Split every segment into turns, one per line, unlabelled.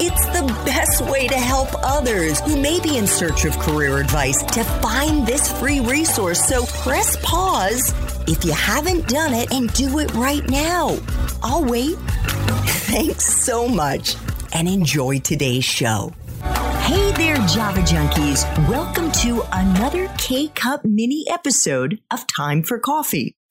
it's the best way to help others who may be in search of career advice to find this free resource. So press pause if you haven't done it and do it right now. I'll wait. Thanks so much and enjoy today's show. Hey there, Java Junkies. Welcome to another K Cup mini episode of Time for Coffee.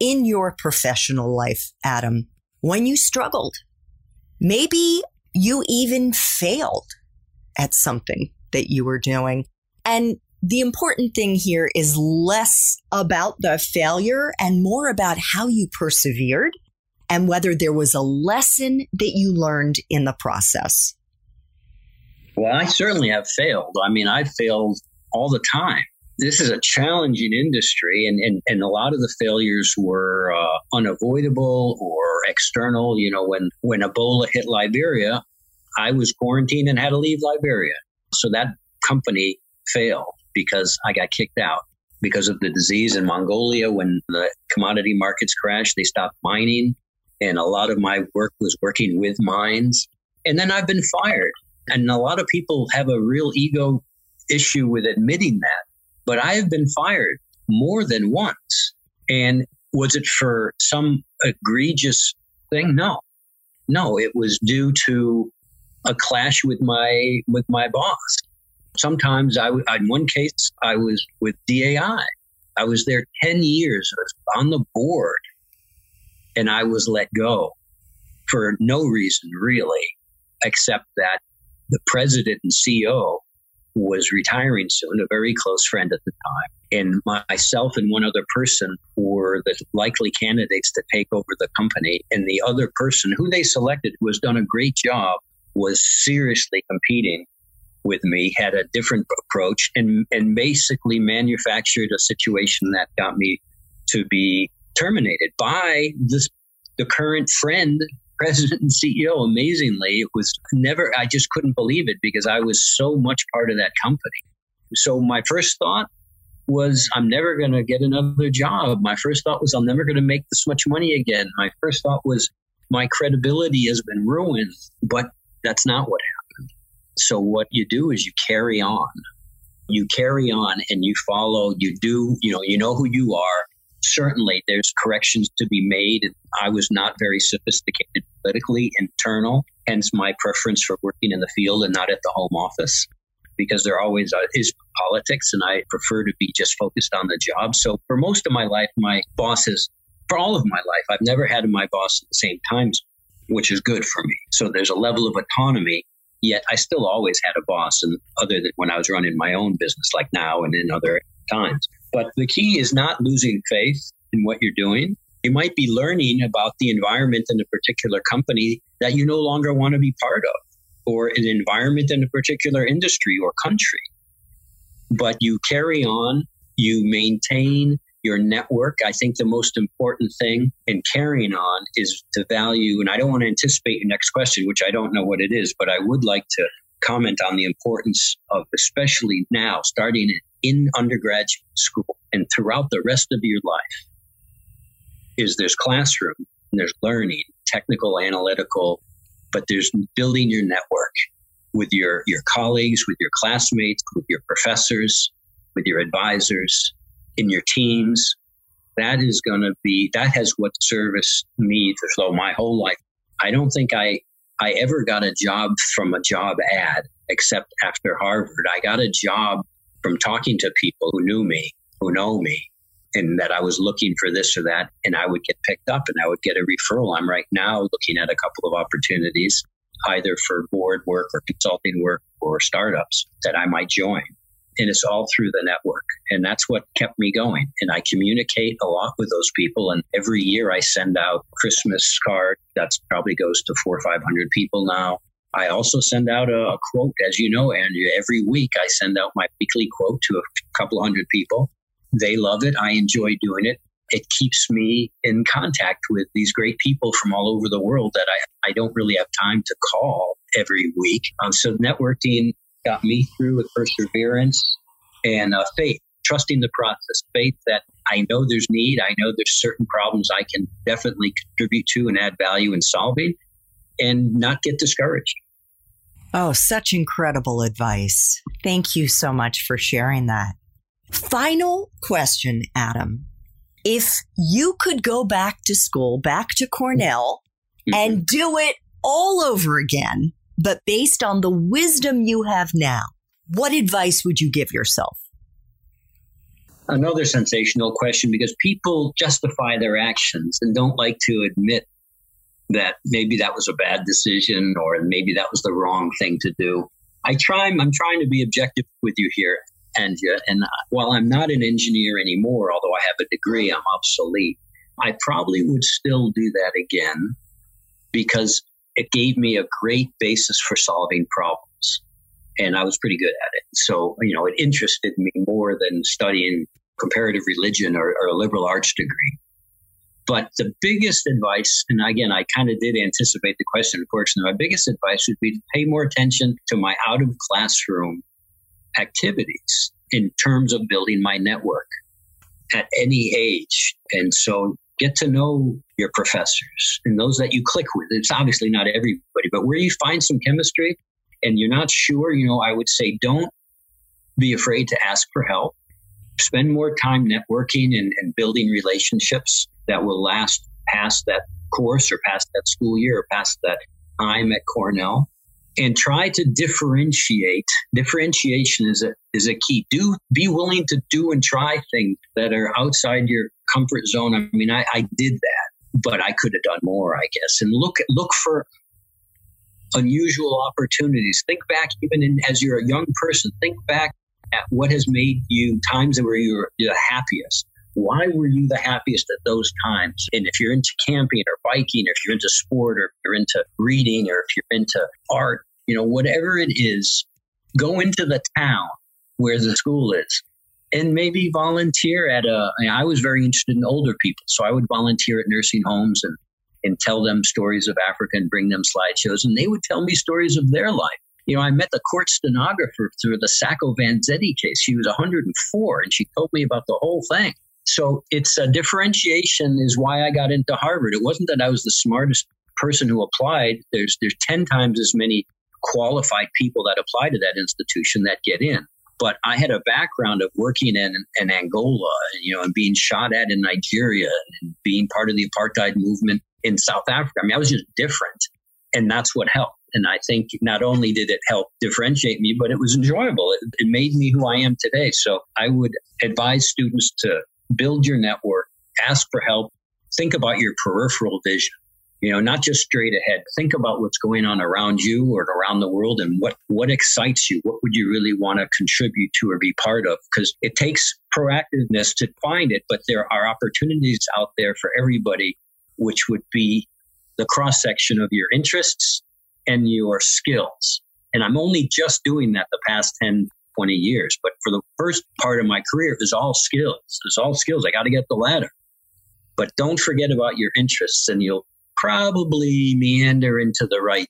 in your professional life, Adam, when you struggled? Maybe you even failed at something that you were doing. And the important thing here is less about the failure and more about how you persevered and whether there was a lesson that you learned in the process.
Well, I certainly have failed. I mean, I failed all the time this is a challenging industry, and, and, and a lot of the failures were uh, unavoidable or external. You know, when, when Ebola hit Liberia, I was quarantined and had to leave Liberia. So that company failed because I got kicked out because of the disease in Mongolia. When the commodity markets crashed, they stopped mining. And a lot of my work was working with mines. And then I've been fired. And a lot of people have a real ego issue with admitting that. But I have been fired more than once. And was it for some egregious thing? No. No, it was due to a clash with my with my boss. Sometimes I, in one case, I was with DAI. I was there 10 years. I was on the board and I was let go for no reason really, except that the president and CEO was retiring soon, a very close friend at the time. And myself and one other person were the likely candidates to take over the company. And the other person who they selected, who has done a great job, was seriously competing with me, had a different approach, and, and basically manufactured a situation that got me to be terminated by this the current friend president and CEO. Amazingly, it was never, I just couldn't believe it because I was so much part of that company. So my first thought was, I'm never going to get another job. My first thought was, I'm never going to make this much money again. My first thought was, my credibility has been ruined, but that's not what happened. So what you do is you carry on. You carry on and you follow, you do, you know, you know who you are certainly there's corrections to be made. I was not very sophisticated politically, internal, hence my preference for working in the field and not at the home office because there always uh, is politics and I prefer to be just focused on the job. So for most of my life, my bosses, for all of my life, I've never had my boss at the same times, which is good for me. So there's a level of autonomy, yet I still always had a boss and other than when I was running my own business like now and in other times. But the key is not losing faith in what you're doing. You might be learning about the environment in a particular company that you no longer want to be part of, or an environment in a particular industry or country. But you carry on, you maintain your network. I think the most important thing in carrying on is to value, and I don't want to anticipate your next question, which I don't know what it is, but I would like to comment on the importance of, especially now, starting in undergraduate school and throughout the rest of your life, is there's classroom and there's learning, technical, analytical, but there's building your network with your, your colleagues, with your classmates, with your professors, with your advisors. in your teams. That is going to be, that has what serviced me through my whole life. I don't think I, I ever got a job from a job ad except after Harvard. I got a job from talking to people who knew me, who know me, and that I was looking for this or that, and I would get picked up and I would get a referral. I'm right now looking at a couple of opportunities, either for board work or consulting work or startups that I might join. And it's all through the network. And that's what kept me going. And I communicate a lot with those people. And every year I send out Christmas card. That probably goes to four or 500 people now. I also send out a, a, quote, as you know, Andrea. Every week I send out my weekly quote to a couple hundred people. They love it. I enjoy doing it. It keeps me in contact with these great people from all over the world that I, I don't really have time to call every week. Um, so networking got me through with perseverance and uh, faith, trusting the process, faith that I know there's need. I know there's certain problems I can definitely contribute to and add value in solving and not get discouraged.
Oh, such incredible advice. Thank you so much for sharing that. Final question, Adam. If you could go back to school, back to Cornell, mm-hmm. and do it all over again, but based on the wisdom you have now, what advice would you give yourself?
Another sensational question because people justify their actions and don't like to admit that maybe that was a bad decision or maybe that was the wrong thing to do. I try, I'm trying to be objective with you here, Andrea. And while I'm not an engineer anymore, although I have a degree, I'm obsolete. I probably would still do that again because it gave me a great basis for solving problems. And I was pretty good at it. So, you know, it interested me more than studying comparative religion or, or a liberal arts degree. But the biggest advice, and again, I kind of did anticipate the question, unfortunately, my biggest advice would be to pay more attention to my out of classroom activities in terms of building my network at any age. And so get to know your professors and those that you click with. It's obviously not everybody, but where you find some chemistry and you're not sure, you know, I would say don't be afraid to ask for help. Spend more time networking and, and building relationships that will last past that course or past that school year or past that time at Cornell and try to differentiate. Differentiation is a is a key. Do be willing to do and try things that are outside your comfort zone. I mean, I, I did that, but I could have done more, I guess. And look look for unusual opportunities. Think back, even in, as you're a young person. Think back at what has made you times where you're the happiest why were you the happiest at those times? And if you're into camping or biking, or if you're into sport, or if you're into reading, or if you're into art, you know, whatever it is, go into the town where the school is and maybe volunteer at a. I was very interested in older people, so I would volunteer at nursing homes and and tell them stories of Africa and bring them slideshows, and they would tell me stories of their life. You know, I met the court stenographer through the Sacco Vanzetti case. She was 104, and she told me about the whole thing. So it's a differentiation is why I got into Harvard. It wasn't that I was the smartest person who applied. There's there's 10 times as many qualified people that apply to that institution that get in. But I had a background of working in, in Angola, you know, and being shot at in Nigeria and being part of the apartheid movement in South Africa. I mean, I was just different. And that's what helped. And I think not only did it help differentiate me, but it was enjoyable. It, it made me who I am today. So I would advise students to build your network, ask for help, think about your peripheral vision. You know, not just straight ahead. Think about what's going on around you or around the world and what, what excites you. What would you really want to contribute to or be part of? Because it takes proactiveness to find it, but there are opportunities out there for everybody, which would be the cross section of your interests and your skills. And I'm only just doing that the past 10, 20 years. But for the first part of my career, it was all skills. It's all skills. I got to get the ladder. But don't forget about your interests, and you'll probably meander into the right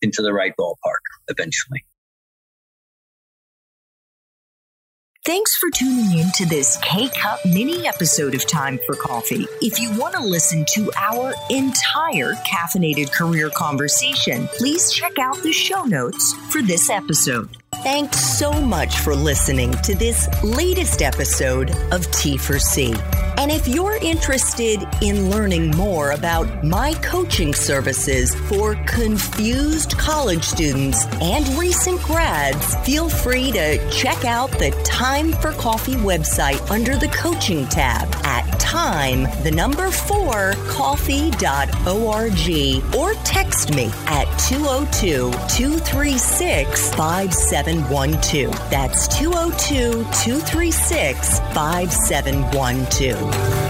into the right ballpark eventually.
Thanks for tuning in to this K Cup mini episode of Time for Coffee. If you want to listen to our entire caffeinated career conversation, please check out the show notes for this episode. Thanks so much for listening to this latest episode of T4C. And if you're interested in learning more about my coaching services for confused college students and recent grads, feel free to check out the Time for Coffee website under the coaching tab at time, the number four, coffee.org or text me at 202 236 5712. That's 202 236 5712.